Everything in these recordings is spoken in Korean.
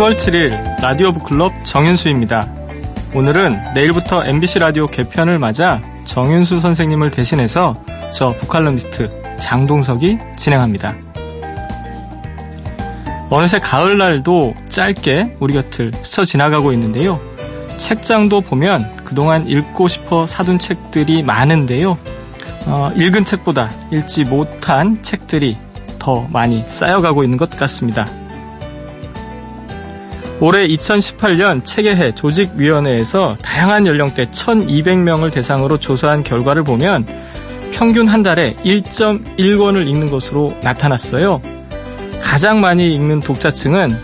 10월 7일 라디오 북클럽 정윤수입니다. 오늘은 내일부터 MBC 라디오 개편을 맞아 정윤수 선생님을 대신해서 저 북칼럼니스트 장동석이 진행합니다. 어느새 가을날도 짧게 우리 곁을 스쳐 지나가고 있는데요. 책장도 보면 그동안 읽고 싶어 사둔 책들이 많은데요. 어, 읽은 책보다 읽지 못한 책들이 더 많이 쌓여가고 있는 것 같습니다. 올해 2018년 책의 해 조직위원회에서 다양한 연령대 1200명을 대상으로 조사한 결과를 보면 평균 한 달에 1.1권을 읽는 것으로 나타났어요. 가장 많이 읽는 독자층은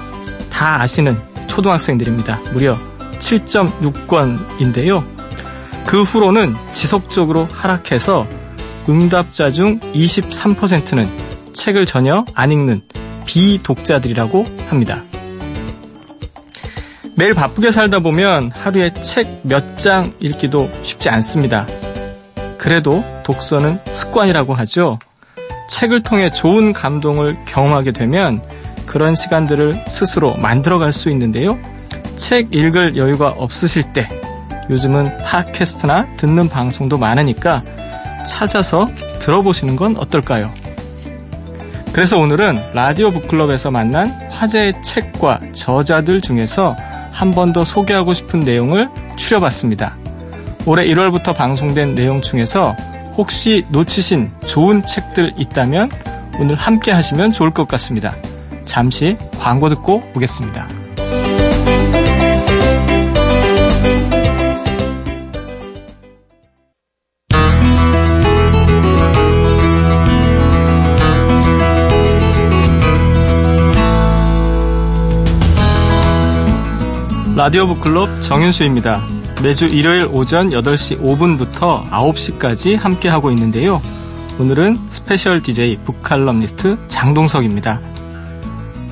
다 아시는 초등학생들입니다. 무려 7.6권인데요. 그 후로는 지속적으로 하락해서 응답자 중 23%는 책을 전혀 안 읽는 비독자들이라고 합니다. 매일 바쁘게 살다 보면 하루에 책 몇 장 읽기도 쉽지 않습니다. 그래도 독서는 습관이라고 하죠. 책을 통해 좋은 감동을 경험하게 되면 그런 시간들을 스스로 만들어갈 수 있는데요. 책 읽을 여유가 없으실 때 요즘은 팟캐스트나 듣는 방송도 많으니까 찾아서 들어보시는 건 어떨까요? 그래서 오늘은 라디오 북클럽에서 만난 화제의 책과 저자들 중에서 한 번 더 소개하고 싶은 내용을 추려봤습니다. 올해 1월부터 방송된 내용 중에서 혹시 놓치신 좋은 책들 있다면 오늘 함께 하시면 좋을 것 같습니다. 잠시 광고 듣고 오겠습니다. 라디오 북클럽 정윤수입니다. 매주 일요일 오전 8시 5분부터 9시까지 함께하고 있는데요. 오늘은 스페셜 DJ 북칼럼니스트 장동석입니다.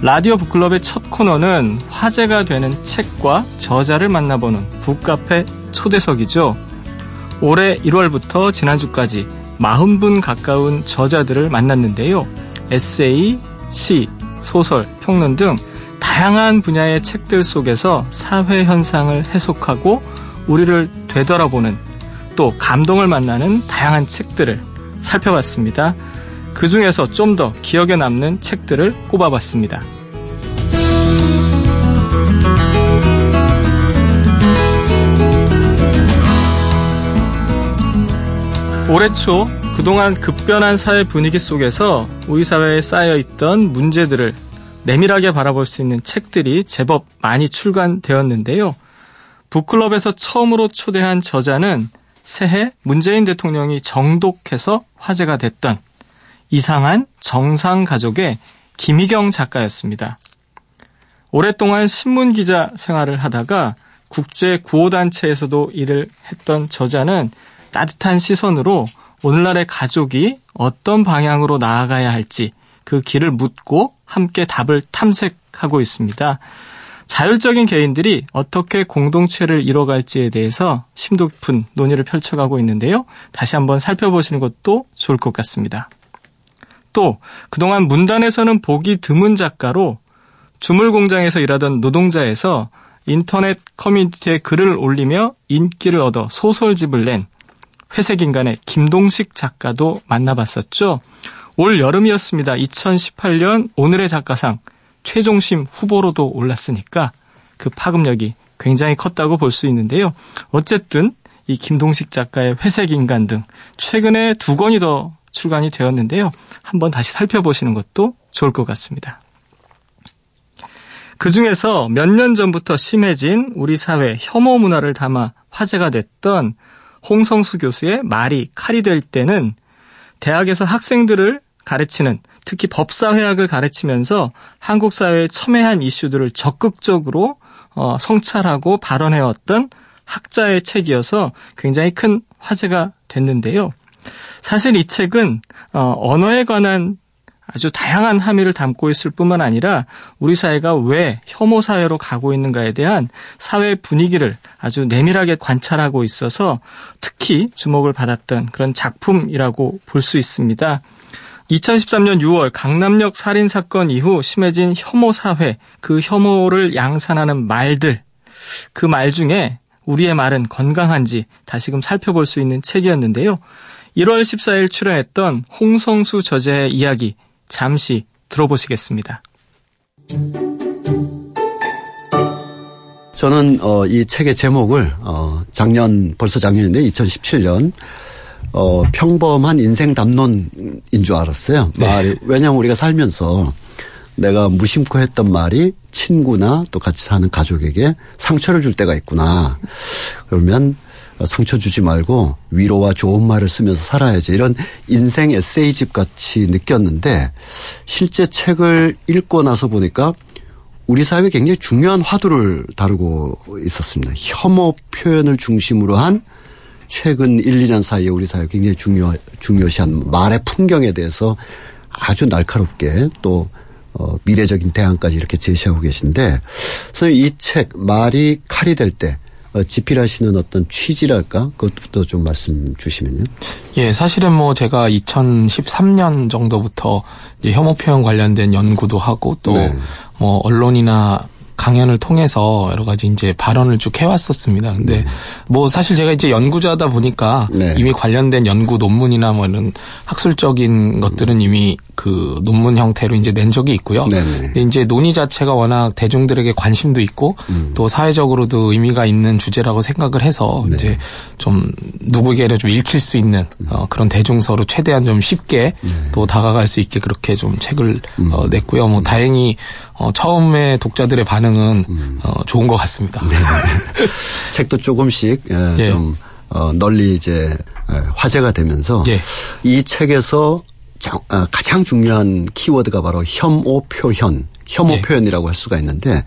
라디오 북클럽의 첫 코너는 화제가 되는 책과 저자를 만나보는 북카페 초대석이죠. 올해 1월부터 지난주까지 40분 가까운 저자들을 만났는데요. 에세이, 시, 소설, 평론 등 다양한 분야의 책들 속에서 사회 현상을 해석하고 우리를 되돌아보는 또 감동을 만나는 다양한 책들을 살펴봤습니다. 그 중에서 좀 더 기억에 남는 책들을 꼽아봤습니다. 올해 초 그동안 급변한 사회 분위기 속에서 우리 사회에 쌓여있던 문제들을 내밀하게 바라볼 수 있는 책들이 제법 많이 출간되었는데요. 북클럽에서 처음으로 초대한 저자는 새해 문재인 대통령이 정독해서 화제가 됐던 이상한 정상 가족의 김희경 작가였습니다. 오랫동안 신문 기자 생활을 하다가 국제 구호단체에서도 일을 했던 저자는 따뜻한 시선으로 오늘날의 가족이 어떤 방향으로 나아가야 할지 그 길을 묻고 함께 답을 탐색하고 있습니다. 자율적인 개인들이 어떻게 공동체를 이뤄갈지에 대해서 심도 깊은 논의를 펼쳐가고 있는데요. 다시 한번 살펴보시는 것도 좋을 것 같습니다. 또 그동안 문단에서는 보기 드문 작가로 주물 공장에서 일하던 노동자에서 인터넷 커뮤니티에 글을 올리며 인기를 얻어 소설집을 낸 회색 인간의 김동식 작가도 만나봤었죠. 올 여름이었습니다. 2018년 오늘의 작가상 최종심 후보로도 올랐으니까 그 파급력이 굉장히 컸다고 볼 수 있는데요. 어쨌든 이 김동식 작가의 회색 인간 등 최근에 두 권이 더 출간이 되었는데요. 한번 다시 살펴보시는 것도 좋을 것 같습니다. 그 중에서 몇 년 전부터 심해진 우리 사회 혐오 문화를 담아 화제가 됐던 홍성수 교수의 말이 칼이 될 때는 대학에서 학생들을 가르치는 특히 법사회학을 가르치면서 한국 사회의 첨예한 이슈들을 적극적으로 어, 성찰하고 발언해왔던 학자의 책이어서 굉장히 큰 화제가 됐는데요. 사실 이 책은 어, 언어에 관한 아주 다양한 함의를 담고 있을 뿐만 아니라 우리 사회가 왜 혐오 사회로 가고 있는가에 대한 사회 분위기를 아주 내밀하게 관찰하고 있어서 특히 주목을 받았던 그런 작품이라고 볼 수 있습니다. 2013년 6월 강남역 살인 사건 이후 심해진 혐오 사회, 그 혐오를 양산하는 말들, 그 말 중에 우리의 말은 건강한지 다시금 살펴볼 수 있는 책이었는데요. 1월 14일 출연했던 홍성수 저자의 이야기 잠시 들어보시겠습니다. 저는 어, 이 책의 제목을 어, 작년 벌써 작년인데 2017년 어, 평범한 인생 담론인 줄 알았어요. 네. 말이 왜냐하면 우리가 살면서 내가 무심코 했던 말이 친구나 또 같이 사는 가족에게 상처를 줄 때가 있구나. 그러면 상처 주지 말고 위로와 좋은 말을 쓰면서 살아야지 이런 인생 에세이집 같이 느꼈는데 실제 책을 읽고 나서 보니까 우리 사회에 굉장히 중요한 화두를 다루고 있었습니다. 혐오 표현을 중심으로 한 최근 1, 2년 사이에 우리 사회에 굉장히 중요, 중요시한 말의 풍경에 대해서 아주 날카롭게 또 어, 미래적인 대안까지 이렇게 제시하고 계신데, 선생님 이 책 말이 칼이 될때 어, 집필하시는 어떤 취지랄까 그것부터 좀 말씀 주시면요. 예, 사실은 뭐 제가 2013년 정도부터 이제 혐오 표현 관련된 연구도 하고 또뭐 네. 언론이나 강연을 통해서 여러 가지 이제 발언을 쭉 해왔었습니다. 근데 음. 뭐 사실 제가 이제 연구자다 보니까 네. 이미 관련된 연구 논문이나 뭐 이런 학술적인 것들은 이미 그 논문 형태로 이제 낸 적이 있고요. 네네. 근데 이제 논의 자체가 워낙 대중들에게 관심도 있고 음. 또 사회적으로도 의미가 있는 주제라고 생각을 해서 네. 이제 좀 누구에게나 좀 읽힐 수 있는 어, 그런 대중서로 최대한 좀 쉽게 네. 또 다가갈 수 있게 그렇게 좀 책을 음. 어, 냈고요. 뭐 다행히 어, 처음에 독자들의 반응 은 음. 어, 좋은 것 같습니다. 네. 책도 조금씩 예, 예. 좀 어, 널리 이제 예, 화제가 되면서 예. 이 책에서 아, 가장 중요한 키워드가 바로 혐오 표현, 혐오 예. 표현이라고 할 수가 있는데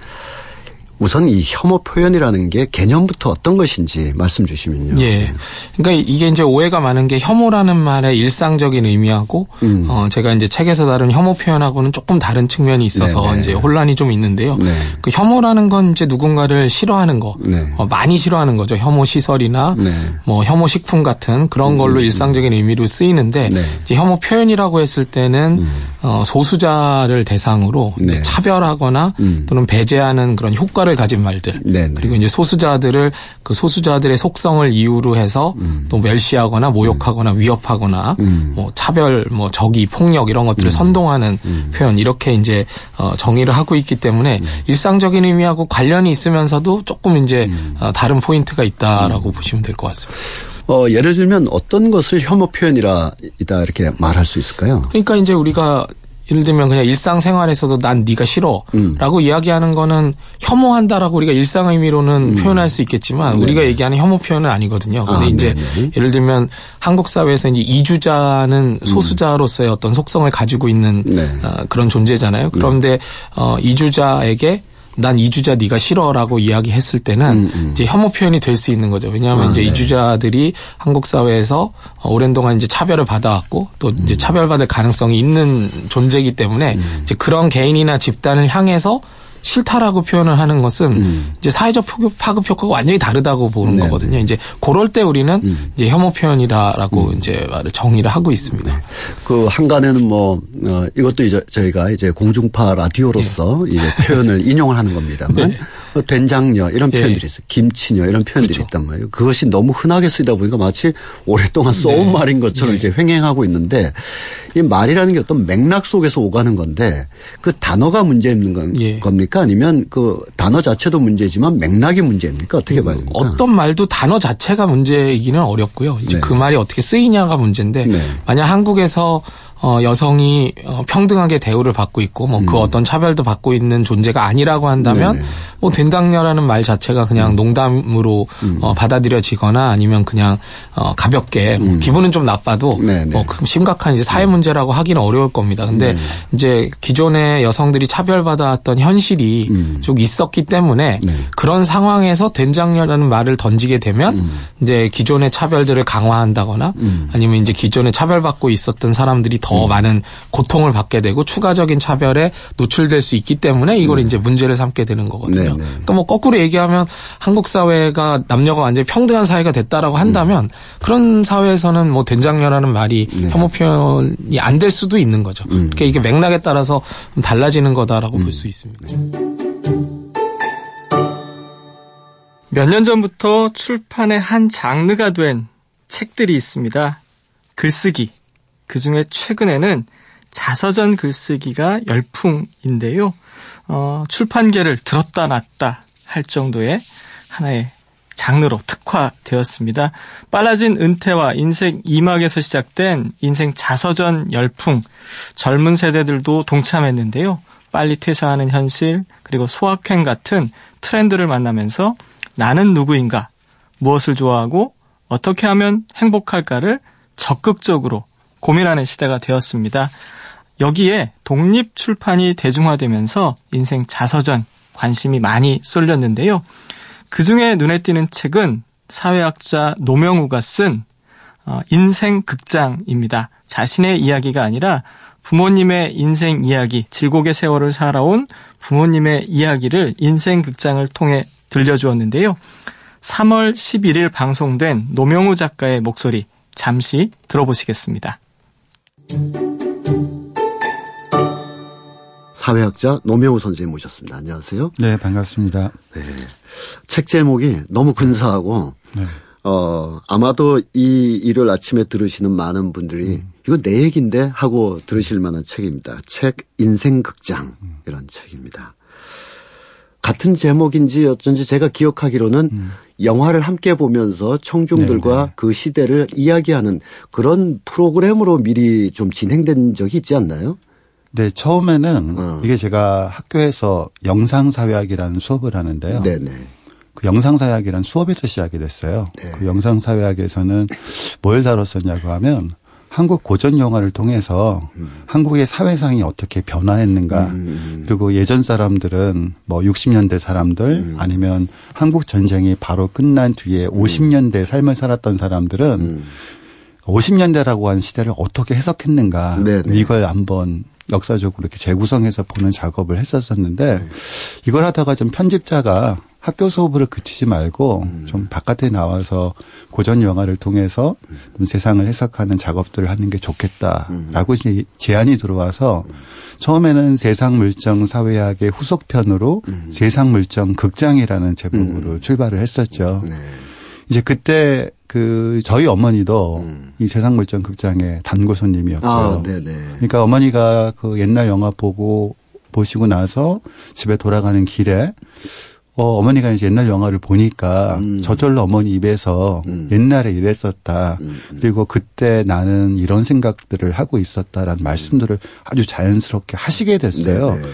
우선 이 혐오 표현이라는 게 개념부터 어떤 것인지 말씀 주시면요. 예. 그러니까 이게 이제 오해가 많은 게 혐오라는 말의 일상적인 의미하고 음. 어 제가 이제 책에서 다룬 혐오 표현하고는 조금 다른 측면이 있어서 네네. 네. 이제 혼란이 좀 있는데요. 네. 그 혐오라는 건 이제 누군가를 싫어하는 거, 네. 어 많이 싫어하는 거죠. 혐오 시설이나 네. 뭐 혐오 식품 같은 그런 음, 걸로 음. 일상적인 의미로 쓰이는데 네. 이제 혐오 표현이라고 했을 때는 음. 어 소수자를 대상으로 네. 차별하거나 음. 또는 배제하는 그런 효과 효과를 가진 말들 네네. 그리고 이제 소수자들을 그 소수자들의 속성을 이유로 해서 음. 또 멸시하거나 모욕하거나 음. 위협하거나 음. 뭐 차별 뭐 적이 폭력 이런 것들을 음. 선동하는 음. 표현 이렇게 이제 어 정의를 하고 있기 때문에 음. 일상적인 의미하고 관련이 있으면서도 조금 이제 어 다른 포인트가 있다라고 보시면 될 것 같습니다. 어, 예를 들면 어떤 것을 혐오 표현이라 이다 이렇게 말할 수 있을까요? 그러니까 이제 우리가 예를 들면 그냥 일상생활에서도 난 네가 싫어라고 음. 이야기하는 거는 혐오한다라고 우리가 일상 의미로는 음. 표현할 수 있겠지만 네. 우리가 얘기하는 혐오 표현은 아니거든요. 근데 아, 이제 네네. 예를 들면 한국 사회에서 이제 이주자는 음. 소수자로서의 어떤 속성을 가지고 있는 네. 어, 그런 존재잖아요. 그런데 네. 어, 이주자에게 난 이주자 네가 싫어라고 이야기했을 때는 음, 음. 이제 혐오 표현이 될 수 있는 거죠. 왜냐하면 아, 이제 네. 이주자들이 한국 사회에서 오랜 동안 이제 차별을 받아왔고 또 이제 음. 차별받을 가능성이 있는 존재이기 때문에 음. 이제 그런 개인이나 집단을 향해서 싫다라고 표현을 하는 것은 음. 이제 사회적 파급 효과가 완전히 다르다고 보는 네. 거거든요. 이제 그럴 때 우리는 음. 이제 혐오 표현이다라고 음. 이제 말을 정의를 하고 있습니다. 네. 그 한간에는 뭐 어, 이것도 이제 저희가 이제 공중파 라디오로서 네. 이제 표현을 인용을 하는 겁니다만 네. 뭐 된장녀 이런 예. 표현들이 있어요. 김치녀 이런 표현들이 그렇죠. 있단 말이에요. 그것이 너무 흔하게 쓰이다 보니까 마치 오랫동안 써온 네. 말인 것처럼 네. 이제 횡행하고 있는데 이 말이라는 게 어떤 맥락 속에서 오가는 건데 그 단어가 문제 있는 건, 예. 겁니까? 아니면 그 단어 자체도 문제지만 맥락이 문제입니까? 어떻게 봐야 됩니까? 어떤 말도 단어 자체가 문제이기는 어렵고요. 이제 네. 그 말이 어떻게 쓰이냐가 문제인데 네. 만약 한국에서 어, 여성이 어, 평등하게 대우를 받고 있고 뭐그 음. 어떤 차별도 받고 있는 존재가 아니라고 한다면 네네. 뭐 된당녀라는 말 자체가 그냥 음. 농담으로 음. 어, 받아들여지거나 아니면 그냥 어, 가볍게 뭐 음. 기분은 좀 나빠도 네네. 뭐 심각한 이제 사회 문제라고 하기는 어려울 겁니다. 근데 네 이제 기존의 여성들이 차별받아왔던 현실이 음. 좀 있었기 때문에 네. 그런 상황에서 된장녀라는 말을 던지게 되면 음. 이제 기존의 차별들을 강화한다거나 아니면 이제 기존에 차별받고 있었던 사람들이 더 음. 많은 고통을 받게 되고 추가적인 차별에 노출될 수 있기 때문에 이걸 네. 이제 문제를 삼게 되는 거거든요. 네, 네. 그러니까 뭐 거꾸로 얘기하면 한국 사회가 남녀가 완전히 평등한 사회가 됐다라고 한다면 음. 그런 사회에서는 뭐 된장녀라는 말이 네. 혐오 표현이 안 될 수도 있는 거죠. 음. 그러니까 이게 맥락에 따라서 달라지는 거다라고 볼수 음. 있습니다. 몇 년 전부터 출판의 한 장르가 된 책들이 있습니다. 글쓰기. 그 중에 최근에는 자서전 글쓰기가 열풍인데요. 어, 출판계를 들었다 놨다 할 정도의 하나의 장르로 특화되었습니다. 빨라진 은퇴와 인생 이막에서 시작된 인생 자서전 열풍, 젊은 세대들도 동참했는데요. 빨리 퇴사하는 현실, 그리고 소확행 같은 트렌드를 만나면서 나는 누구인가, 무엇을 좋아하고 어떻게 하면 행복할까를 적극적으로 고민하는 시대가 되었습니다. 여기에 독립 출판이 대중화되면서 인생 자서전 관심이 많이 쏠렸는데요. 그 중에 눈에 띄는 책은 사회학자 노명우가 쓴 어, 인생 극장입니다. 자신의 이야기가 아니라 부모님의 인생 이야기, 질곡의 세월을 살아온 부모님의 이야기를 인생 극장을 통해 들려주었는데요. 3월 11일 방송된 노명우 작가의 목소리 잠시 들어보시겠습니다. 사회학자 노명우 선생님 모셨습니다. 안녕하세요. 네, 반갑습니다. 네. 책 제목이 너무 근사하고 네. 어, 아마도 이 일요일 아침에 들으시는 많은 분들이 음. 이거 내 얘기인데 하고 들으실 만한 책입니다. 책 인생극장 음. 이런 책입니다. 같은 제목인지 어쩐지 제가 기억하기로는 음. 영화를 함께 보면서 청중들과 네네. 네. 그 시대를 이야기하는 그런 프로그램으로 미리 좀 진행된 적이 있지 않나요? 네, 처음에는 어. 이게 제가 학교에서 영상사회학이라는 수업을 하는데요. 네네. 그 영상사회학이라는 수업에서 시작이 됐어요. 네. 그 영상사회학에서는 뭘 다뤘었냐고 하면 한국 고전 영화를 통해서 음. 한국의 사회상이 어떻게 변화했는가 음. 음, 음. 그리고 예전 사람들은 뭐 60년대 사람들 음. 아니면 한국 전쟁이 바로 끝난 뒤에 50년대 삶을 살았던 사람들은 50년대라고 하는 시대를 어떻게 해석했는가 네네. 이걸 한번 역사적으로 이렇게 재구성해서 보는 작업을 했었었는데 네. 이걸 하다가 좀 편집자가 학교 수업으로 그치지 말고 음. 좀 바깥에 나와서 고전 영화를 통해서 좀 세상을 해석하는 작업들을 하는 게 좋겠다라고 음. 제안이 들어와서 처음에는 세상 물정 사회학의 후속편으로 음. 세상 물정 극장이라는 제목으로 음. 출발을 했었죠. 네. 이제 그때 그 저희 어머니도 음. 이 세상 물정 극장의 단골 손님이었고요. 아, 그러니까 어머니가 그 옛날 영화 보고 보시고 나서 집에 돌아가는 길에 어, 어머니가 이제 옛날 영화를 보니까 음. 저절로 어머니 입에서 음. 옛날에 이랬었다. 음, 음. 그리고 그때 나는 이런 생각들을 하고 있었다라는 말씀들을 아주 자연스럽게 하시게 됐어요. 네네.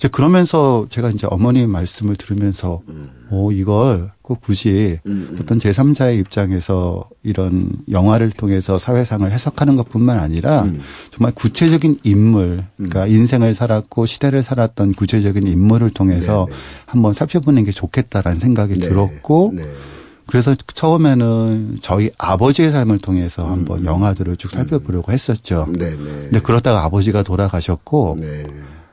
이제 그러면서 제가 이제 어머니 말씀을 들으면서 음. 어, 이걸 꼭 굳이 음, 음. 어떤 제3자의 입장에서 이런 영화를 통해서 사회상을 해석하는 것 뿐만 아니라 음. 정말 구체적인 인물, 그러니까 음. 인생을 살았고 시대를 살았던 구체적인 인물을 통해서 네, 네. 한번 살펴보는 게 좋겠다라는 생각이 네. 들었고 네. 그래서 처음에는 저희 아버지의 삶을 통해서 음. 한번 영화들을 쭉 살펴보려고 했었죠. 네, 네. 근데 그러다가 아버지가 돌아가셨고 네.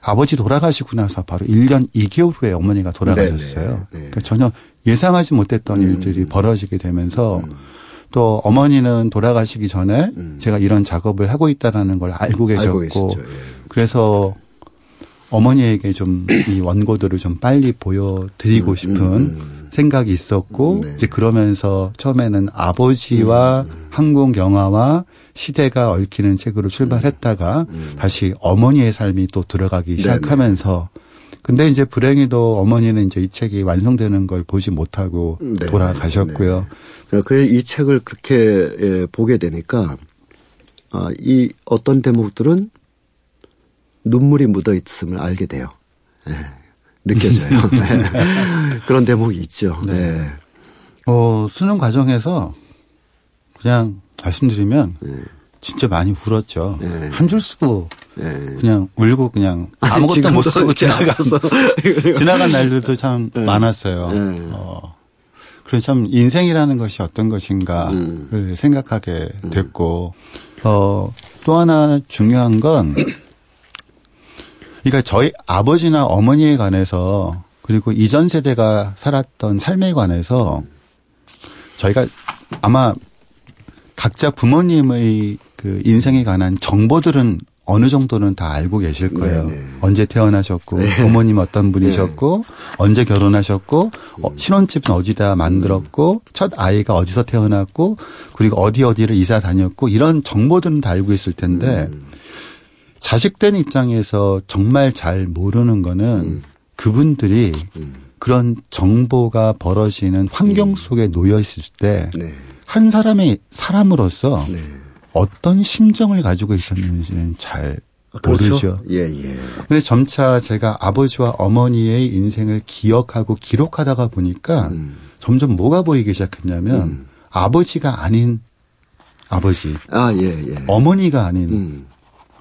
아버지 돌아가시고 나서 바로 1년 2개월 후에 어머니가 돌아가셨어요. 네, 네. 그러니까 전혀 예상하지 못했던 음. 일들이 벌어지게 되면서 음. 또 어머니는 돌아가시기 전에 음. 제가 이런 작업을 하고 있다라는 걸 알고 계셨고 알고 예. 그래서 어머니에게 좀 이 원고들을 좀 빨리 보여드리고 음, 싶은 음, 음. 생각이 있었고 네. 이제 그러면서 처음에는 아버지와 한국 영화와 시대가 얽히는 책으로 출발했다가 다시 어머니의 삶이 또 들어가기 시작하면서 근데 이제 불행히도 어머니는 이제 이 책이 완성되는 걸 보지 못하고 네. 돌아가셨고요. 네. 그래 이 책을 그렇게 예, 보게 되니까 아, 이 어떤 대목들은 눈물이 묻어 있음을 알게 돼요. 네. 느껴져요. 네. 그런 대목이 있죠. 네. 네. 어, 수능 과정에서 그냥 말씀드리면 네. 진짜 많이 울었죠. 네. 한줄 쓰고 네. 그냥 울고 그냥 아무것도 못 쓰고 지나간 지나간 날들도 참 네. 많았어요. 네. 어. 그래서 참 인생이라는 것이 어떤 것인가를 음. 생각하게 됐고 어 또 하나 중요한 건 그러니까 저희 아버지나 어머니에 관해서 그리고 이전 세대가 살았던 삶에 관해서 저희가 아마 각자 부모님의 그 인생에 관한 정보들은 어느 정도는 다 알고 계실 거예요. 네네. 네. 언제 태어나셨고 네. 부모님 어떤 분이셨고 네. 언제 결혼하셨고 어, 음. 신혼집은 어디다 만들었고 음. 첫 아이가 어디서 태어났고 그리고 어디 어디를 이사 다녔고 이런 정보들은 다 알고 있을 텐데 음. 자식된 입장에서 정말 잘 모르는 거는 음. 그분들이 음. 그런 정보가 벌어지는 환경 음. 속에 놓여 있을 때한 네. 사람의 사람으로서 네. 어떤 심정을 가지고 있었는지는 잘 그렇죠? 모르죠. 예, 예. 근데 점차 제가 아버지와 어머니의 인생을 기억하고 기록하다가 보니까 음. 점점 뭐가 보이기 시작했냐면 음. 아버지가 아닌 아버지. 아, 예, 예. 어머니가 아닌 음.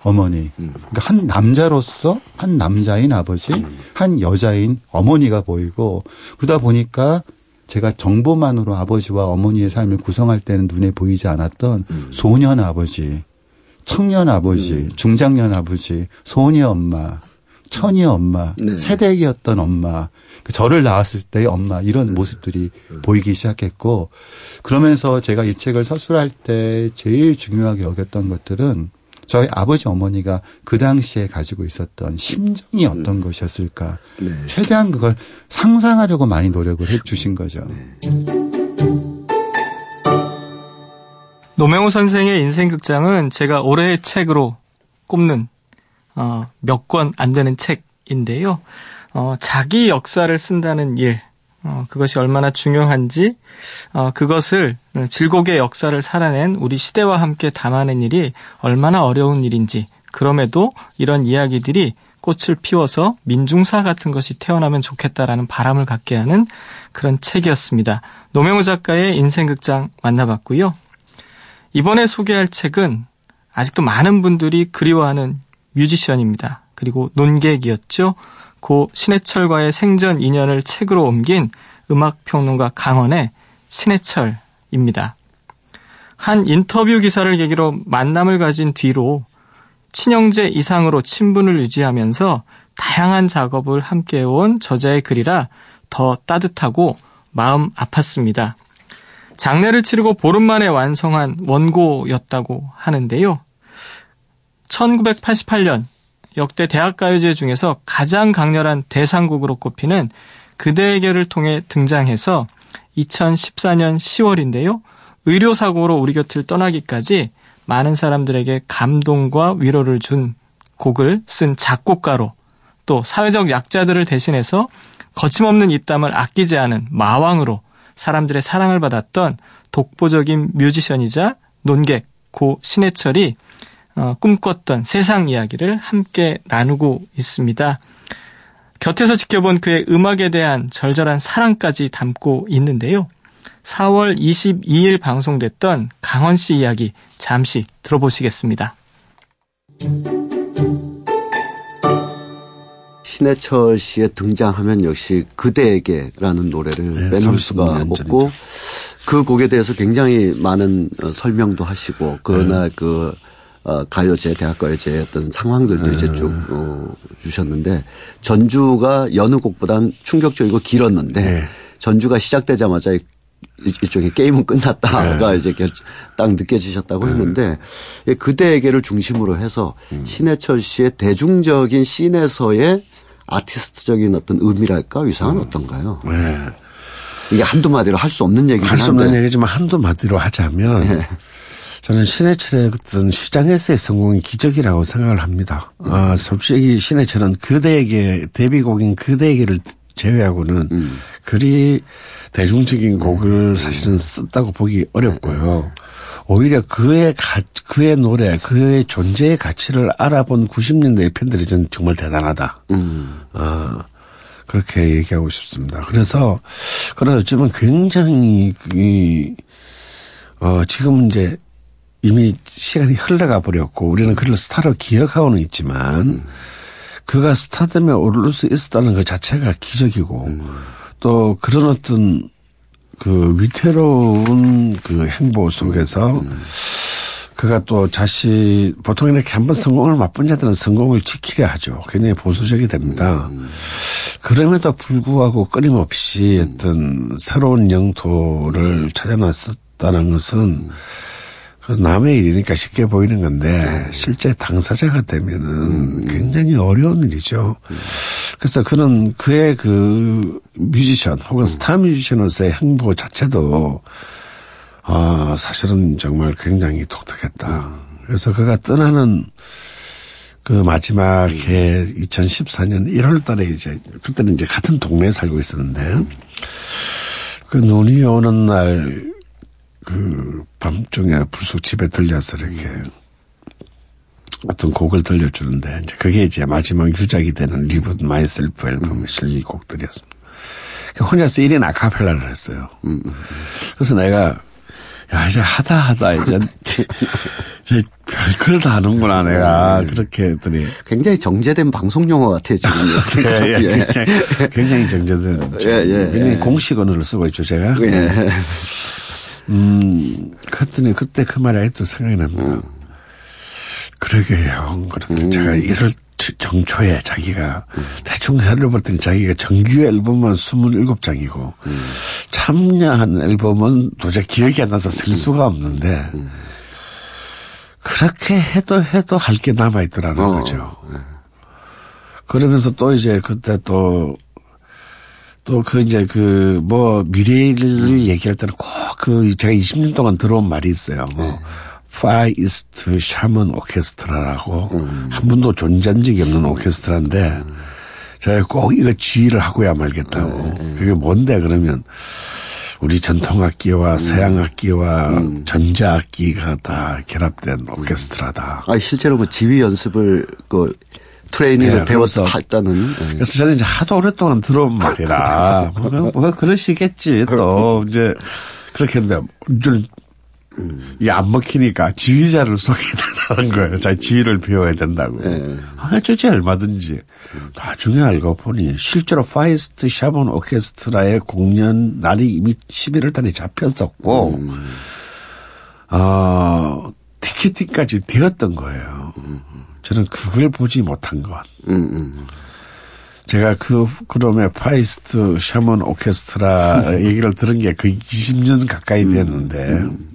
어머니. 음. 그러니까 한 남자로서 한 남자인 아버지, 음. 한 여자인 어머니가 보이고 그러다 보니까 제가 정보만으로 아버지와 어머니의 삶을 구성할 때는 눈에 보이지 않았던 음. 소년 아버지, 청년 아버지, 음. 중장년 아버지, 소녀 엄마, 처녀 엄마, 네. 세대기였던 엄마, 그 저를 낳았을 때의 엄마 이런 음. 모습들이 음. 보이기 시작했고 그러면서 제가 이 책을 서술할 때 제일 중요하게 여겼던 것들은 저희 아버지 어머니가 그 당시에 가지고 있었던 심정이 어떤 음. 것이었을까. 네. 최대한 그걸 상상하려고 많이 노력을 해 주신 거죠. 네. 노명호 선생의 인생극장은 제가 올해의 책으로 꼽는 어, 몇 권 안 되는 책인데요. 어, 자기 역사를 쓴다는 일, 어, 그것이 얼마나 중요한지 어, 그것을 질곡의 역사를 살아낸 우리 시대와 함께 담아낸 일이 얼마나 어려운 일인지 그럼에도 이런 이야기들이 꽃을 피워서 민중사 같은 것이 태어나면 좋겠다라는 바람을 갖게 하는 그런 책이었습니다. 노명우 작가의 인생극장 만나봤고요. 이번에 소개할 책은 아직도 많은 분들이 그리워하는 뮤지션입니다. 그리고 논객이었죠. 고 신해철과의 생전 인연을 책으로 옮긴 음악평론가 강원의 신해철입니다. 한 인터뷰 기사를 계기로 만남을 가진 뒤로 친형제 이상으로 친분을 유지하면서 다양한 작업을 함께 해온 저자의 글이라 더 따뜻하고 마음 아팠습니다. 장례를 치르고 보름 만에 완성한 원고였다고 하는데요. 1988년 역대 대학가요제 중에서 가장 강렬한 대상곡으로 꼽히는 그대에게를 통해 등장해서 2014년 10월인데요. 의료사고로 우리 곁을 떠나기까지 많은 사람들에게 감동과 위로를 준 곡을 쓴 작곡가로 또 사회적 약자들을 대신해서 거침없는 입담을 아끼지 않은 마왕으로 사람들의 사랑을 받았던 독보적인 뮤지션이자 논객 고 신해철이 어, 꿈꿨던 세상 이야기를 함께 나누고 있습니다. 곁에서 지켜본 그의 음악에 대한 절절한 사랑까지 담고 있는데요. 4월 22일 방송됐던 강원 씨 이야기 잠시 들어보시겠습니다. 신해철 씨의 등장하면 역시 그대에게라는 노래를 네, 빼놓을 수가 없고 그 곡에 대해서 굉장히 많은 어, 설명도 하시고 그날 네. 그 어, 가요제, 대학가요제 어떤 상황들도 이제 쭉 네. 어, 주셨는데 전주가 여느 곡보단 충격적이고 길었는데 네. 전주가 시작되자마자 일종의 게임은 끝났다가 네. 이제 딱 느껴지셨다고 네. 했는데 그대에게를 중심으로 해서 음. 신해철 씨의 대중적인 씬에서의 아티스트적인 어떤 의미랄까 위상은 음. 어떤가요? 네. 이게 한두 마디로 할 수 없는 얘기긴 한데. 할 수 없는 얘기지만 한두 마디로 하자면 네. 저는 신해철의 어떤 시장에서의 성공이 기적이라고 생각을 합니다. 음. 아, 솔직히 신해철은 그대에게 데뷔곡인 그대에게를 제외하고는 음. 그리 대중적인 곡을 음. 사실은 썼다고 보기 어렵고요. 오히려 그의 가, 그의 노래, 그의 존재의 가치를 알아본 90년대 팬들이 전 정말 대단하다. 음. 어, 그렇게 얘기하고 싶습니다. 그래서, 그래서 어쩌면 굉장히, 이, 어, 지금 이제 이미 시간이 흘러가 버렸고 우리는 그를 스타로 기억하고는 있지만 음. 그가 스타덤에 오를 수 있었다는 것 자체가 기적이고 음. 또 그런 어떤 그 위태로운 그 행보 속에서 음. 그가 또 자신 보통 이렇게 한번 성공을 맛본 자들은 성공을 지키려 하죠. 굉장히 보수적이 됩니다. 음. 그럼에도 불구하고 끊임없이 어떤 새로운 영토를 찾아놨었다는 것은 음. 그래서 남의 일이니까 쉽게 보이는 건데 네. 실제 당사자가 되면은 음. 굉장히 어려운 일이죠. 음. 그래서 그는 그의 그 뮤지션 혹은 음. 스타 뮤지션으로서의 행보 자체도 아 사실은 정말 굉장히 독특했다. 음. 그래서 그가 떠나는 그 마지막에 2014년 1월 달에 이제 그때는 이제 같은 동네에 살고 있었는데 그 눈이 오는 날 그 밤중에 불쑥 집에 들려서 이렇게 어떤 곡을 들려주는데 이제 그게 이제 마지막 유작이 되는 Reboot Myself 앨범에 실린 곡들이었습니다. 혼자서 1인 아카펠라를 했어요. 그래서 내가 야 이제 하다 하다 이제 이제 별걸 다 하는구나 내가 네. 그렇게 했더니 굉장히 정제된 방송 용어 같아요 지금. 네, 예, 굉장히, 굉장히 정제된 예, 예, 굉장히 예. 공식 언어를 쓰고 있죠 제가. 예. 음, 그랬더니 그때 그 말이 아직도 생각이 납니다. 음. 그러게요. 그랬더니 음. 제가 1월 정초에 자기가 음. 대충 해를 봤더니 자기가 정규 앨범은 27장이고 음. 참여한 앨범은 도저히 기억이 안 나서 셀 음. 수가 없는데 음. 그렇게 해도 해도 할 게 남아있더라는 어. 거죠. 네. 그러면서 또 이제 그때 또 또 그 이제 그 뭐 미래를 음. 얘기할 때는 꼭 그 제가 20년 동안 들어온 말이 있어요. 뭐 네. 파이 이스트 샤먼 오케스트라라고 음. 한 번도 존재한 적이 없는 오케스트라인데 음. 제가 꼭 이거 지휘를 하고야 말겠다고. 네, 네. 그게 뭔데 그러면 우리 전통악기와 음. 서양악기와 음. 전자악기가 다 결합된 오케스트라다. 아 실제로 그 지휘 연습을 그 트레이닝을 네, 배웠다는. 네. 그래서 저는 이제 하도 오랫동안 들어온 말이라 뭐, 뭐 그러시겠지 또 이제 그렇게 했는데 좀 이게 안 먹히니까 지휘자를 소개해달라는 거예요. 자기 지휘를 배워야 된다고. 네. 아, 해주지 얼마든지. 나중에 알고 보니 실제로 Far East Shaman 오케스트라의 공연 날이 이미 11월 달에 잡혔었고, 음. 어, 티켓팅까지 되었던 거예요. 음. 저는 그걸 보지 못한 것. 음, 음. 제가 그, 그럼에 Far East Shaman 오케스트라 얘기를 들은 게 그 20년 가까이 음, 됐는데, 음.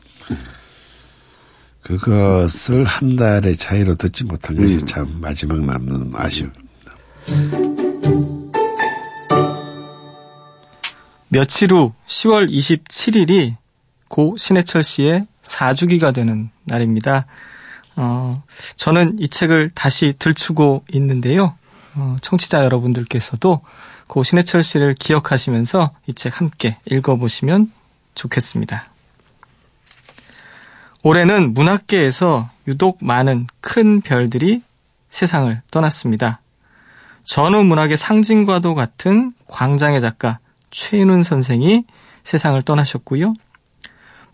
그것을 한 달의 차이로 듣지 못한 것이 음. 참 마지막 남는 아쉬움입니다. 며칠 후 10월 27일이 고 신해철 씨의 4주기가 되는 날입니다. 어, 저는 이 책을 다시 들추고 있는데요. 어, 청취자 여러분들께서도 고 신해철 씨를 기억하시면서 이 책 함께 읽어보시면 좋겠습니다. 올해는 문학계에서 유독 많은 큰 별들이 세상을 떠났습니다. 전후 문학의 상징과도 같은 광장의 작가 최인훈 선생이 세상을 떠나셨고요.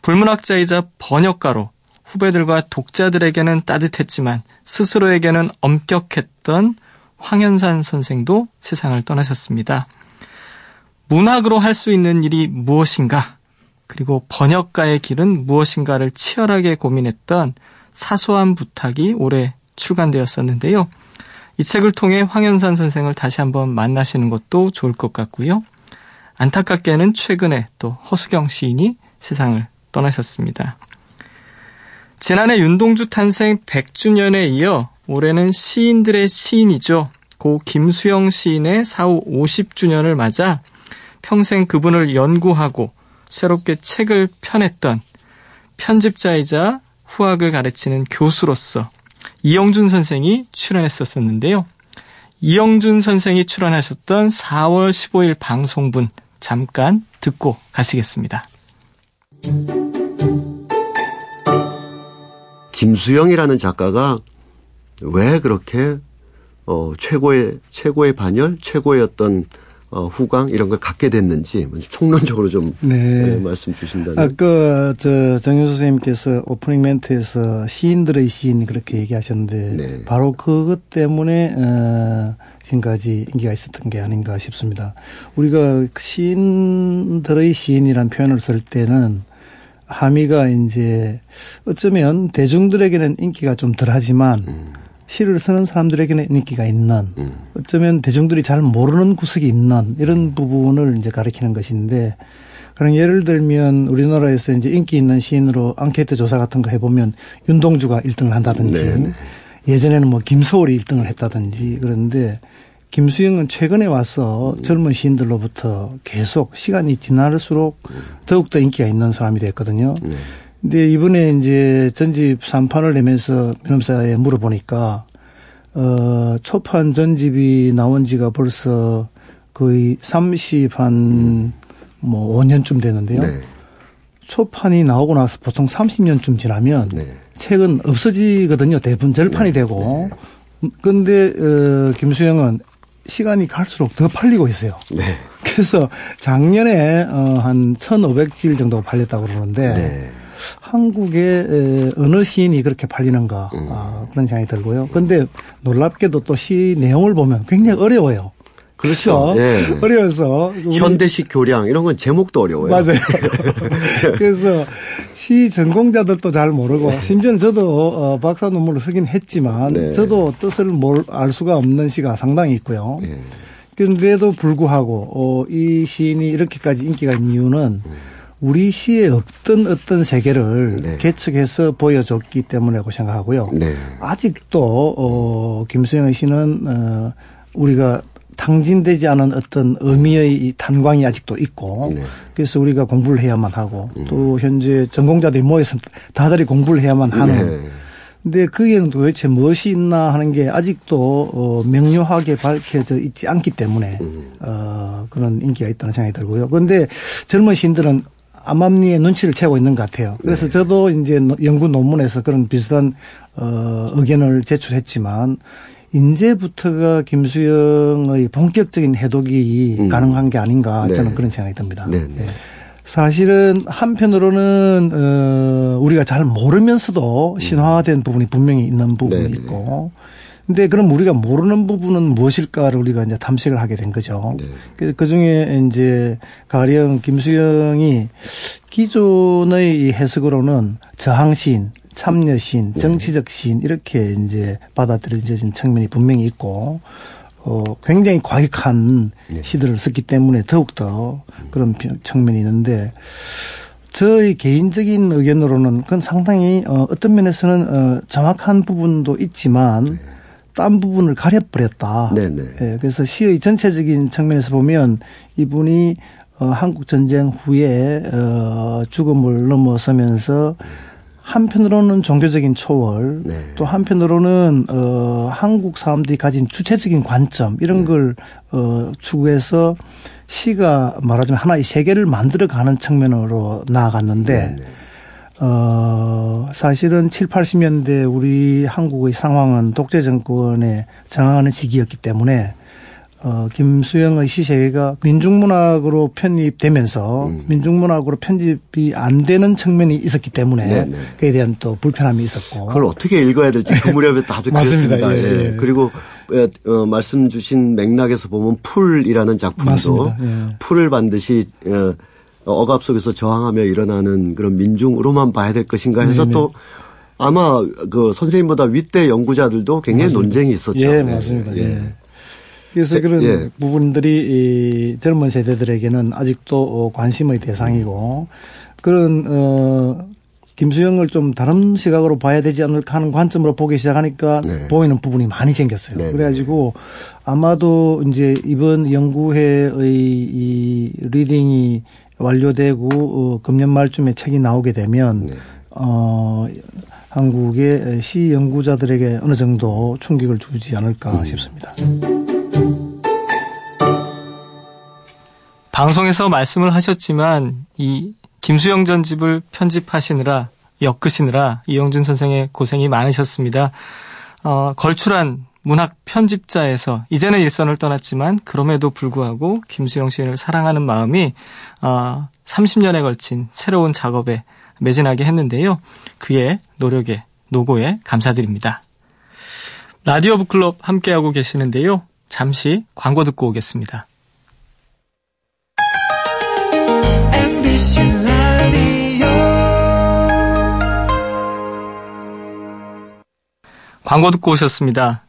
불문학자이자 번역가로 후배들과 독자들에게는 따뜻했지만 스스로에게는 엄격했던 황현산 선생도 세상을 떠나셨습니다. 문학으로 할 수 있는 일이 무엇인가, 그리고 번역가의 길은 무엇인가를 치열하게 고민했던 사소한 부탁이 올해 출간되었었는데요. 이 책을 통해 황현산 선생을 다시 한번 만나시는 것도 좋을 것 같고요. 안타깝게는 최근에 또 허수경 시인이 세상을 떠나셨습니다. 지난해 윤동주 탄생 100주년에 이어 올해는 시인들의 시인이죠. 고 김수영 시인의 사후 50주년을 맞아 평생 그분을 연구하고 새롭게 책을 펴냈던 편집자이자 후학을 가르치는 교수로서 이영준 선생이 출연했었었는데요. 이영준 선생이 출연하셨던 4월 15일 방송분 잠깐 듣고 가시겠습니다. 김수영이라는 작가가 왜 그렇게 어 최고의 최고의 반열, 최고의 어떤 어, 후광 이런 걸 갖게 됐는지 총론적으로 좀 네. 네, 말씀 주신다면. 아까 저 정효 선생님께서 오프닝 멘트에서 시인들의 시인 그렇게 얘기하셨는데 네. 바로 그것 때문에 어, 지금까지 인기가 있었던 게 아닌가 싶습니다. 우리가 시인들의 시인이란 표현을 쓸 때는 함의가 이제 어쩌면 대중들에게는 인기가 좀 덜하지만 음. 시를 쓰는 사람들에게는 인기가 있는 음. 어쩌면 대중들이 잘 모르는 구석이 있는 이런 부분을 이제 가리키는 것인데 그런 예를 들면 우리나라에서 이제 인기 있는 시인으로 앙케이트 조사 같은 거 해보면 윤동주가 1등을 한다든지 네 예전에는 뭐 김소월이 1등을 했다든지 그런데 김수영은 최근에 와서 젊은 시인들로부터 계속 시간이 지날수록 더욱더 인기가 있는 사람이 됐거든요. 네. 근데 이번에 이제 전집 3판을 내면서 민음사에 물어보니까 어 초판 전집이 나온 지가 벌써 거의 30 한 뭐 5년쯤 되는데요. 네. 초판이 나오고 나서 보통 30년쯤 지나면 네. 책은 없어지거든요. 대부분 절판이 네. 되고. 네. 근데 어 김수영은 시간이 갈수록 더 팔리고 있어요. 네. 그래서 작년에 어 한 1,500질 정도 팔렸다고 그러는데 네. 한국의 어느 시인이 그렇게 팔리는가 음. 아, 그런 생각이 들고요. 근데 놀랍게도 또 시 내용을 보면 굉장히 어려워요. 그렇죠. 예. 어려워서 현대식 교량 이런 건 제목도 어려워요. 맞아요. 그래서 시 전공자들도 잘 모르고 네. 심지어는 저도 어, 박사 논문을 쓰긴 했지만 네. 저도 뜻을 알 수가 없는 시가 상당히 있고요. 네. 그런데도 불구하고 어, 이 시인이 이렇게까지 인기가 있는 이유는 우리 시에 없던 어떤 세계를 네. 개척해서 보여줬기 때문이라고 생각하고요. 네. 아직도 어, 김수영 씨는 어, 우리가 탕진되지 않은 어떤 의미의 탄광이 아직도 있고 네. 그래서 우리가 공부를 해야만 하고 음. 또 현재 전공자들이 모여서 다들이 공부를 해야만 하는 네. 근데 그게는 도대체 무엇이 있나 하는 게 아직도 어 명료하게 밝혀져 있지 않기 때문에 음. 어 그런 인기가 있다는 생각이 들고요. 그런데 젊은 시인들은 암암리의 눈치를 채고 있는 것 같아요. 그래서 네. 저도 이제 연구 논문에서 그런 비슷한 어 의견을 제출했지만 인제부터가 김수영의 본격적인 해독이 음. 가능한 게 아닌가 네. 저는 그런 생각이 듭니다. 네. 네. 사실은 한편으로는 어 우리가 잘 모르면서도 음. 신화화된 부분이 분명히 있는 부분이 네, 네. 있고 근데 그럼 우리가 모르는 부분은 무엇일까를 우리가 이제 탐색을 하게 된 거죠. 네. 그 중에 이제 가령 김수영이 기존의 해석으로는 저항시인 참여신, 네. 정치적 신 이렇게 이제 받아들여진 측면이 분명히 있고 어 굉장히 과격한 네. 시들을 썼기 때문에 더욱더 그런 측면이 있는데 저의 개인적인 의견으로는 그건 상당히 어 어떤 면에서는 어 정확한 부분도 있지만 네. 딴 부분을 가려버렸다. 네 네. 예, 그래서 시의 전체적인 측면에서 보면 이분이 어 한국 전쟁 후에 어 죽음을 넘어서면서 한편으로는 종교적인 초월, 네. 또 한편으로는 어 한국 사람들이 가진 주체적인 관점 이런 네. 걸 어, 추구해서 시가 말하자면 하나의 세계를 만들어 가는 측면으로 나아갔는데 네. 네. 어 사실은 7, 80년대 우리 한국의 상황은 독재 정권에 저항하는 시기였기 때문에 어, 김수영의 시세가 민중문학으로 편입되면서 음. 민중문학으로 편집이 안 되는 측면이 있었기 때문에 네네. 네. 그에 대한 또 불편함이 있었고 그걸 어떻게 읽어야 될지 그 무렵에 다들 그랬습니다. 예, 예. 예. 그리고 어, 말씀 주신 맥락에서 보면 풀이라는 작품도 예. 풀을 반드시 어, 억압 속에서 저항하며 일어나는 그런 민중으로만 봐야 될 것인가 해서 네네. 또 아마 그 선생님보다 윗대 연구자들도 굉장히 맞습니다. 논쟁이 있었죠. 예, 맞습니다. 예. 예. 그래서 그런 예. 부분들이 이 젊은 세대들에게는 아직도 어, 관심의 대상이고 그런 어 김수영을 좀 다른 시각으로 봐야 되지 않을까 하는 관점으로 보기 시작하니까 네. 보이는 부분이 많이 생겼어요. 네. 그래가지고 아마도 이제 이번 연구회의 이 리딩이 완료되고 어, 금년 말쯤에 책이 나오게 되면 네. 어 한국의 시 연구자들에게 어느 정도 충격을 주지 않을까 음. 싶습니다. 방송에서 말씀을 하셨지만 이 김수영 전집을 편집하시느라 엮으시느라 이영준 선생의 고생이 많으셨습니다. 어, 걸출한 문학 편집자에서 이제는 일선을 떠났지만 그럼에도 불구하고 김수영 시인을 사랑하는 마음이 어, 30년에 걸친 새로운 작업에 매진하게 했는데요. 그의 노력에 노고에 감사드립니다. 라디오 북클럽 함께하고 계시는데요. 잠시 광고 듣고 오겠습니다. 광고 듣고 오셨습니다.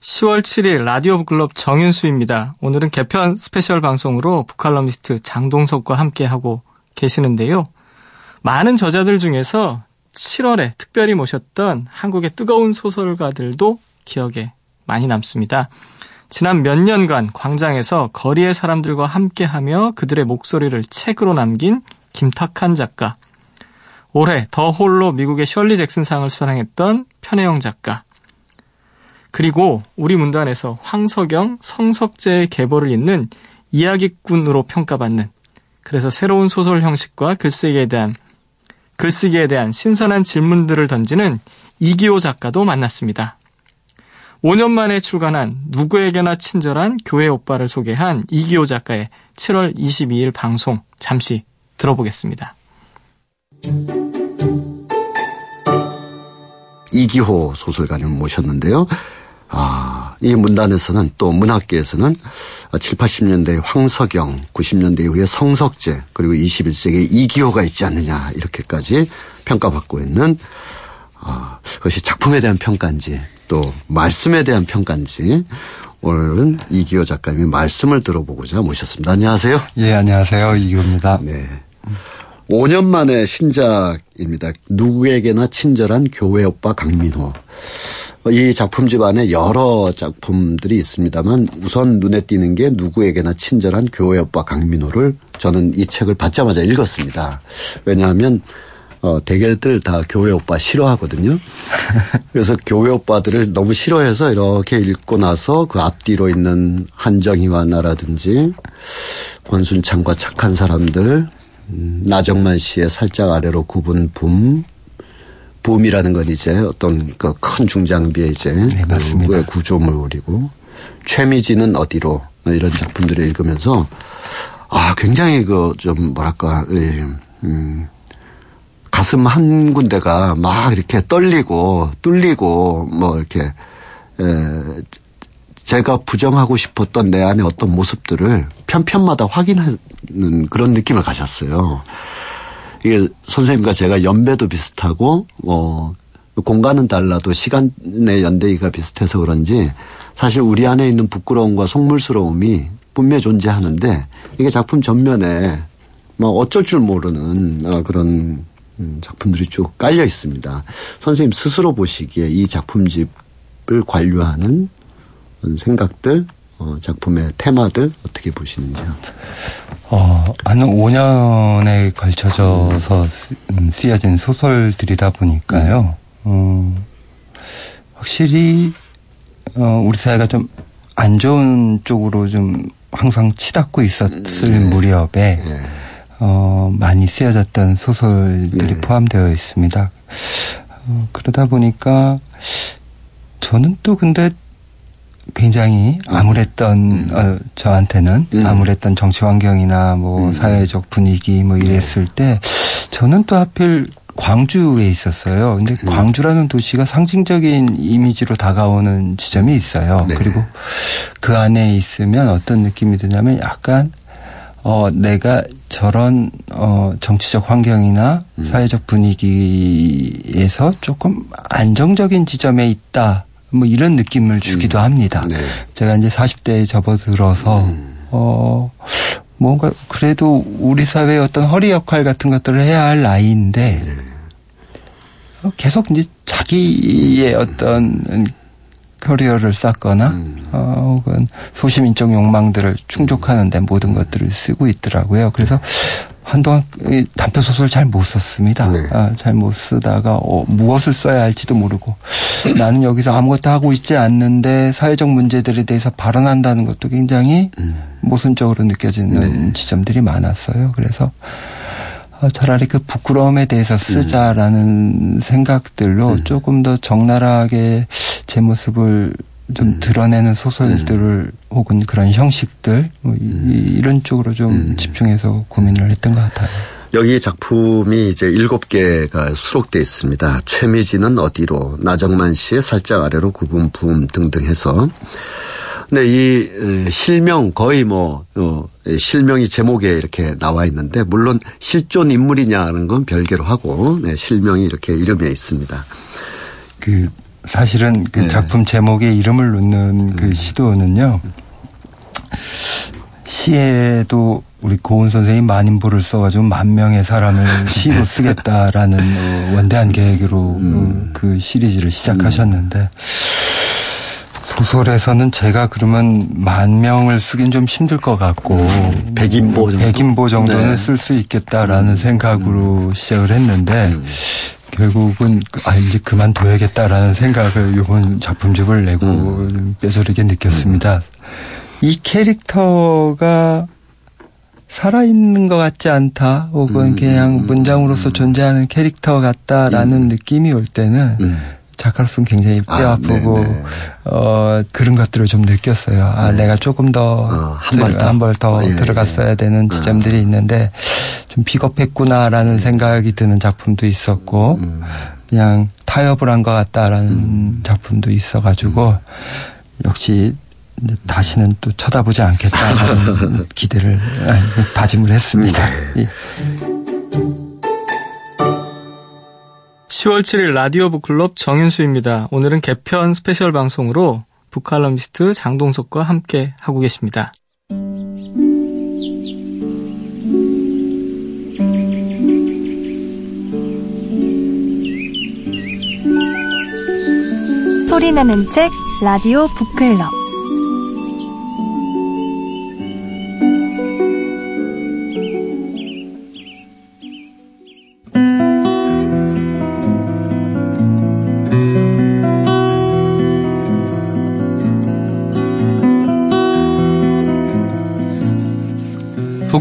10월 7일 라디오 클럽 정윤수입니다. 오늘은 개편 스페셜 방송으로 북칼럼니스트 장동석과 함께하고 계시는데요. 많은 저자들 중에서 7월에 특별히 모셨던 한국의 뜨거운 소설가들도 기억에 많이 남습니다. 지난 몇 년간 광장에서 거리의 사람들과 함께하며 그들의 목소리를 책으로 남긴 김탁환 작가. 올해 더 홀로 미국의 셜리 잭슨상을 수상했던 편혜영 작가. 그리고 우리 문단에서 황석영, 성석재의 계보를 잇는 이야기꾼으로 평가받는 그래서 새로운 소설 형식과 글쓰기에 대한 글쓰기에 대한 신선한 질문들을 던지는 이기호 작가도 만났습니다. 5년 만에 출간한 누구에게나 친절한 교회 오빠를 소개한 이기호 작가의 7월 22일 방송 잠시 들어보겠습니다. 이기호 소설가님 모셨는데요. 아, 이 문단에서는 또 문학계에서는 7, 80년대 황석영, 90년대 이후에 성석재, 그리고 21세기 이기호가 있지 않느냐, 이렇게까지 평가받고 있는, 아, 그것이 작품에 대한 평가인지, 또 말씀에 대한 평가인지, 오늘은 이기호 작가님이 말씀을 들어보고자 모셨습니다. 안녕하세요. 예, 안녕하세요. 이기호입니다. 네. 5년 만에 신작입니다. 누구에게나 친절한 교회 오빠 강민호. 이 작품집 안에 여러 작품들이 있습니다만 우선 눈에 띄는 게 누구에게나 친절한 교회 오빠 강민호를 저는 이 책을 받자마자 읽었습니다. 왜냐하면 어, 대개들 다 교회 오빠 싫어하거든요. 그래서 교회 오빠들을 너무 싫어해서 이렇게 읽고 나서 그 앞뒤로 있는 한정희와 나라든지 권순창과 착한 사람들, 음, 나정만 씨의 살짝 아래로 굽은 붐, 붐이라는 건 이제 어떤 그 큰 중장비의 이제 네, 그 구조물이고 최미진은 어디로 이런 작품들을 읽으면서 아 굉장히 그 좀 뭐랄까 음 가슴 한 군데가 막 이렇게 떨리고 뚫리고 뭐 이렇게 에 제가 부정하고 싶었던 내 안의 어떤 모습들을 편편마다 확인하는 그런 느낌을 가졌어요. 이게 선생님과 제가 연배도 비슷하고 뭐 공간은 달라도 시간의 연대기가 비슷해서 그런지 사실 우리 안에 있는 부끄러움과 속물스러움이 분명히 존재하는데 이게 작품 전면에 뭐 어쩔 줄 모르는 어, 그런 음, 작품들이 쭉 깔려 있습니다. 선생님 스스로 보시기에 이 작품집을 관료하는 생각들, 어, 작품의 테마들 어떻게 보시는지요? 어, 한 5년에 걸쳐져서 음, 쓰여진 소설들이다 보니까요. 어, 확실히 어, 우리 사회가 좀 안 좋은 쪽으로 좀 항상 치닫고 있었을 네. 무렵에 네. 어, 많이 쓰여졌던 소설들이 네. 포함되어 있습니다. 어, 그러다 보니까 저는 또 근데 굉장히 암울했던 음. 어, 저한테는 음. 암울했던 정치 환경이나 뭐 음. 사회적 분위기 뭐 이랬을 때 저는 또 하필 광주에 있었어요. 근데 음. 광주라는 도시가 상징적인 이미지로 다가오는 지점이 있어요. 네. 그리고 그 안에 있으면 어떤 느낌이 드냐면 약간 어 내가 저런 어 정치적 환경이나 음. 사회적 분위기에서 조금 안정적인 지점에 있다. 뭐 이런 느낌을 주기도 음. 합니다. 네. 제가 이제 40대에 접어들어서 음. 어 뭔가 그래도 우리 사회의 어떤 허리 역할 같은 것들을 해야 할 나이인데 네. 어, 계속 이제 자기의 어떤 커리어를 쌓거나 음. 어, 혹은 소시민적 욕망들을 충족하는데 모든 것들을 쓰고 있더라고요. 그래서 한동안 단편 소설 잘 못 썼습니다. 네. 아, 잘 못 쓰다가 어, 무엇을 써야 할지도 모르고 나는 여기서 아무것도 하고 있지 않는데 사회적 문제들에 대해서 발언한다는 것도 굉장히 음. 모순적으로 느껴지는 네. 지점들이 많았어요. 그래서 어, 차라리 그 부끄러움에 대해서 쓰자라는 음. 생각들로 음. 조금 더 적나라하게 제 모습을 좀 음. 드러내는 소설들을 음. 혹은 그런 형식들 뭐 음. 이런 쪽으로 좀 음. 집중해서 고민을 했던 것 같아요. 여기 작품이 이제 일곱 개가 수록돼 있습니다. 최미진은 어디로, 나정만 씨의 살짝 아래로 구분 부음 등등 해서. 근데 이 실명 거의 뭐 어, 실명이 제목에 이렇게 나와 있는데 물론 실존 인물이냐는 건 별개로 하고 네, 실명이 이렇게 이름에 있습니다. 그 사실은 그 네. 작품 제목에 이름을 놓는 그 음. 시도는요. 시에도 우리 고은 선생이 만인보를 써가지고 만 명의 사람을 시로 쓰겠다라는 어, 원대한 계획으로 음. 그 시리즈를 시작하셨는데 소설에서는 제가 그러면 만 명을 쓰긴 좀 힘들 것 같고 음. 백인보 정도? 백인보 정도는 네. 쓸수 있겠다라는 음. 생각으로 시작을 했는데 음. 결국은 아 이제 그만둬야겠다라는 생각을 이번 작품집을 내고 음. 뼈저리게 느꼈습니다. 이 캐릭터가 살아있는 것 같지 않다, 혹은 음, 그냥 음, 문장으로서 음. 존재하는 캐릭터 같다라는 음. 느낌이 올 때는 음. 작가로서는 굉장히 뼈 아, 아프고 네, 어 그런 것들을 좀 느꼈어요. 아 네. 내가 조금 더 한 벌더 어, 예, 들어갔어야 예. 되는 아. 지점들이 있는데 좀 비겁했구나라는 생각이 드는 작품도 있었고 음. 그냥 타협을 한 것 같다라는 음. 작품도 있어가지고 역시 다시는 또 쳐다보지 않겠다는 기대를 다짐을 했습니다. 네. 예. 10월 7일 라디오 북클럽 정윤수입니다. 오늘은 개편 스페셜 방송으로 북칼럼니스트 장동석과 함께 하고 계십니다. 소리나는 책 라디오 북클럽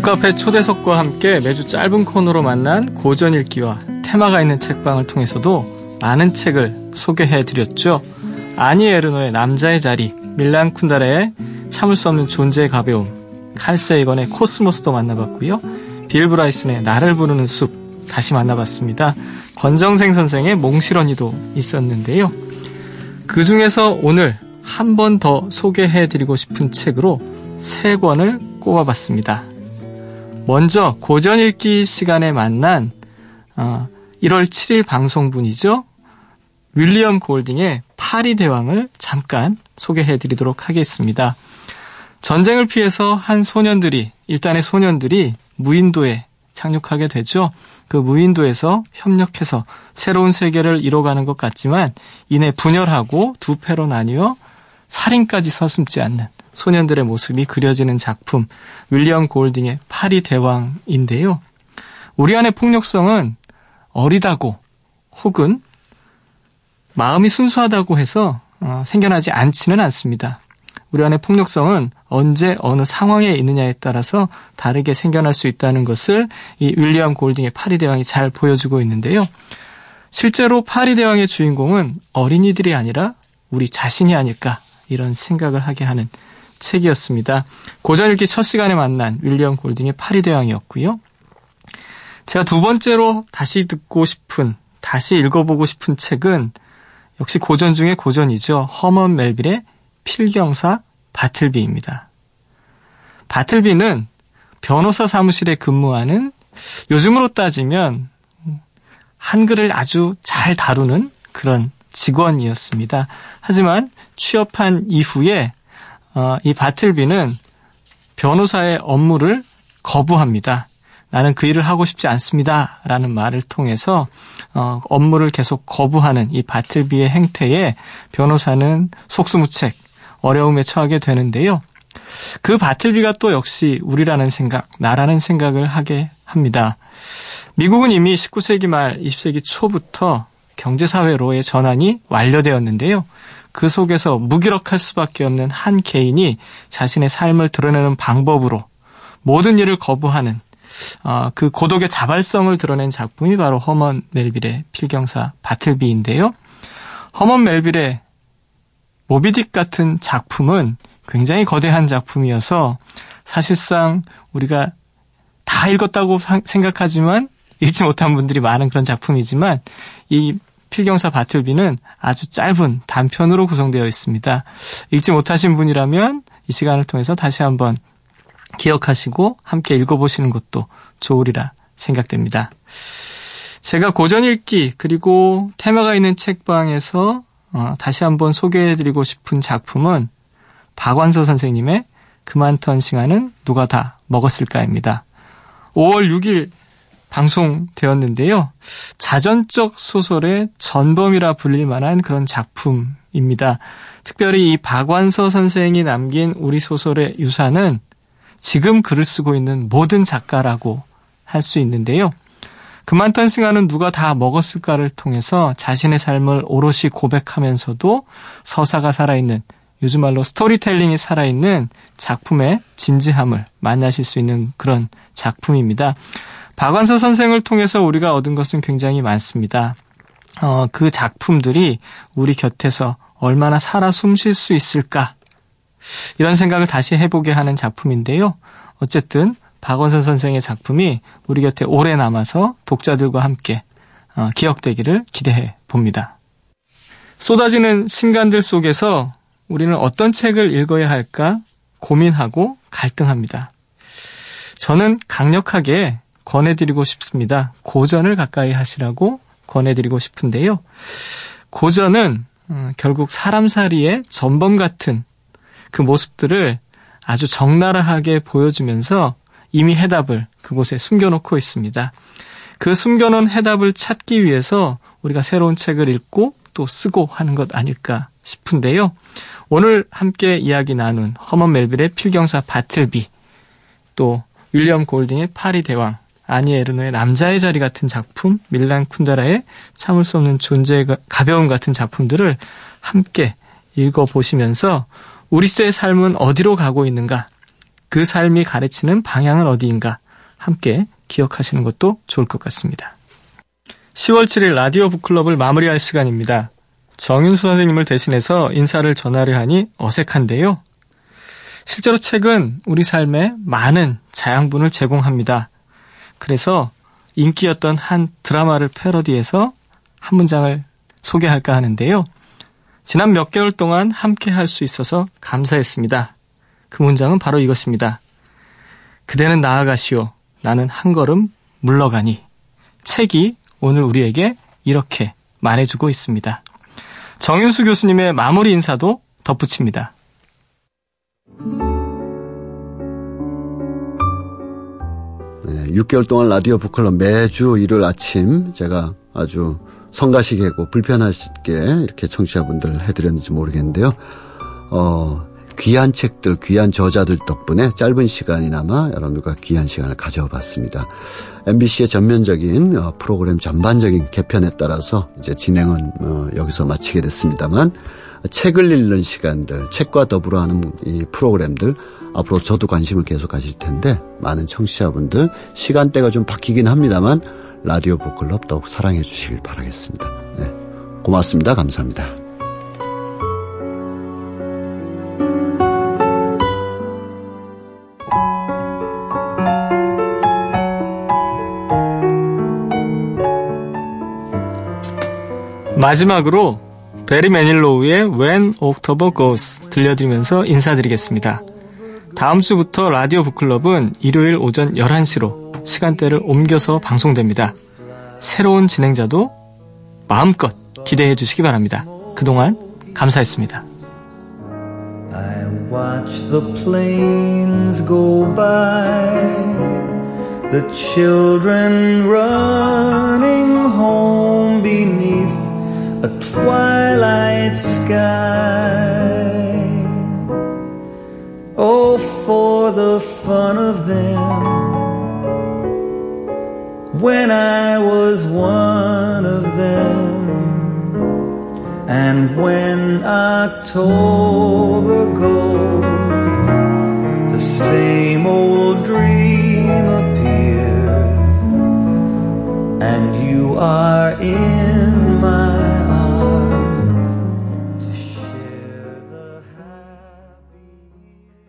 북카페 초대석과 함께 매주 짧은 코너로 만난 고전 읽기와 테마가 있는 책방을 통해서도 많은 책을 소개해 드렸죠. 아니 에르노의 남자의 자리, 밀란 쿤다레의 참을 수 없는 존재의 가벼움, 칼 세이건의 코스모스도 만나봤고요. 빌 브라이슨의 나를 부르는 숲 다시 만나봤습니다. 권정생 선생의 몽실언니도 있었는데요. 그 중에서 오늘 한 번 더 소개해 드리고 싶은 책으로 세 권을 꼽아봤습니다. 먼저 고전 읽기 시간에 만난 어, 1월 7일 방송분이죠. 윌리엄 골딩의 파리 대왕을 잠깐 소개해 드리도록 하겠습니다. 전쟁을 피해서 한 소년들이 일단의 소년들이 무인도에 착륙하게 되죠. 그 무인도에서 협력해서 새로운 세계를 이뤄가는 것 같지만 이내 분열하고 두 패로 나뉘어 살인까지 서슴지 않는 소년들의 모습이 그려지는 작품 윌리엄 골딩의 파리 대왕인데요. 우리 안의 폭력성은 어리다고 혹은 마음이 순수하다고 해서 어, 생겨나지 않지는 않습니다. 우리 안의 폭력성은 언제 어느 상황에 있느냐에 따라서 다르게 생겨날 수 있다는 것을 이 윌리엄 골딩의 파리 대왕이 잘 보여주고 있는데요. 실제로 파리 대왕의 주인공은 어린이들이 아니라 우리 자신이 아닐까 이런 생각을 하게 하는 책이었습니다. 고전 읽기 첫 시간에 만난 윌리엄 골딩의 파리 대왕이었고요. 제가 두 번째로 다시 듣고 싶은, 다시 읽어보고 싶은 책은 역시 고전 중의 고전이죠. 허먼 멜빌의 필경사 바틀비입니다. 바틀비는 변호사 사무실에 근무하는 요즘으로 따지면 한글을 아주 잘 다루는 그런 직원이었습니다. 하지만 취업한 이후에 어, 이 바틀비는 변호사의 업무를 거부합니다. 나는 그 일을 하고 싶지 않습니다. 라는 말을 통해서 어, 업무를 계속 거부하는 이 바틀비의 행태에 변호사는 속수무책, 어려움에 처하게 되는데요. 그 바틀비가 또 역시 우리라는 생각, 나라는 생각을 하게 합니다. 미국은 이미 19세기 말 20세기 초부터 경제사회로의 전환이 완료되었는데요. 그 속에서 무기력할 수밖에 없는 한 개인이 자신의 삶을 드러내는 방법으로 모든 일을 거부하는 어, 그 고독의 자발성을 드러낸 작품이 바로 허먼 멜빌의 필경사 바틀비인데요. 허먼 멜빌의 모비딕 같은 작품은 굉장히 거대한 작품이어서 사실상 우리가 다 읽었다고 생각하지만 읽지 못한 분들이 많은 그런 작품이지만 이 필경사 바틀비는 아주 짧은 단편으로 구성되어 있습니다. 읽지 못하신 분이라면 이 시간을 통해서 다시 한번 기억하시고 함께 읽어보시는 것도 좋으리라 생각됩니다. 제가 고전 읽기 그리고 테마가 있는 책방에서 어, 다시 한번 소개해드리고 싶은 작품은 박완서 선생님의 그만 턴 시간은 누가 다 먹었을까입니다. 5월 6일 방송되었는데요. 자전적 소설의 전범이라 불릴 만한 그런 작품입니다. 특별히 이 박완서 선생이 남긴 우리 소설의 유산은 지금 글을 쓰고 있는 모든 작가라고 할 수 있는데요. 그만턴 시간은 누가 다 먹었을까를 통해서 자신의 삶을 오롯이 고백하면서도 서사가 살아있는 요즘 말로 스토리텔링이 살아있는 작품의 진지함을 만나실 수 있는 그런 작품입니다. 박완서 선생을 통해서 우리가 얻은 것은 굉장히 많습니다. 어, 그 작품들이 우리 곁에서 얼마나 살아 숨 쉴 수 있을까? 이런 생각을 다시 해보게 하는 작품인데요. 어쨌든 박원선 선생의 작품이 우리 곁에 오래 남아서 독자들과 함께 어, 기억되기를 기대해 봅니다. 쏟아지는 신간들 속에서 우리는 어떤 책을 읽어야 할까 고민하고 갈등합니다. 저는 강력하게 권해드리고 싶습니다. 고전을 가까이 하시라고 권해드리고 싶은데요. 고전은 음, 결국 사람살이의 전범 같은 그 모습들을 아주 적나라하게 보여주면서 이미 해답을 그곳에 숨겨놓고 있습니다. 그 숨겨놓은 해답을 찾기 위해서 우리가 새로운 책을 읽고 또 쓰고 하는 것 아닐까 싶은데요. 오늘 함께 이야기 나눈 허먼 멜빌의 필경사 바틀비, 또 윌리엄 골딩의 파리 대왕, 아니 에르노의 남자의 자리 같은 작품, 밀란 쿤다라의 참을 수 없는 존재의 가벼움 같은 작품들을 함께 읽어보시면서 우리 시대의 삶은 어디로 가고 있는가, 그 삶이 가르치는 방향은 어디인가 함께 기억하시는 것도 좋을 것 같습니다. 10월 7일 라디오 북클럽을 마무리할 시간입니다. 정윤수 선생님을 대신해서 인사를 전하려 하니 어색한데요. 실제로 책은 우리 삶에 많은 자양분을 제공합니다. 그래서 인기였던 한 드라마를 패러디해서 한 문장을 소개할까 하는데요. 지난 몇 개월 동안 함께 할 수 있어서 감사했습니다. 그 문장은 바로 이것입니다. 그대는 나아가시오. 나는 한 걸음 물러가니. 책이 오늘 우리에게 이렇게 말해주고 있습니다. 정윤수 교수님의 마무리 인사도 덧붙입니다. 6개월 동안 라디오 북클럽 매주 일요일 아침 제가 아주 성가시게고 불편하게 이렇게 청취자분들 해드렸는지 모르겠는데요. 어, 귀한 책들, 귀한 저자들 덕분에 짧은 시간이나마 여러분들과 귀한 시간을 가져봤습니다. MBC의 전면적인 어, 프로그램 전반적인 개편에 따라서 이제 진행은 어, 여기서 마치게 됐습니다만 책을 읽는 시간들, 책과 더불어 하는 이 프로그램들 앞으로 저도 관심을 계속 가질 텐데 많은 청취자분들 시간대가 좀 바뀌긴 합니다만 라디오 북클럽 더욱 사랑해 주시길 바라겠습니다. 네. 고맙습니다. 감사합니다. 마지막으로 베리 매닐로우의 When October Goes 들려드리면서 인사드리겠습니다. 다음 주부터 라디오 북클럽은 일요일 오전 11시로 시간대를 옮겨서 방송됩니다. 새로운 진행자도 마음껏 기대해 주시기 바랍니다. 그동안 감사했습니다. I watch the planes go by, the children running home beneath twilight sky. Oh, for the fun of them when I was one of them. And when October goes, the same old dream appears, and you are in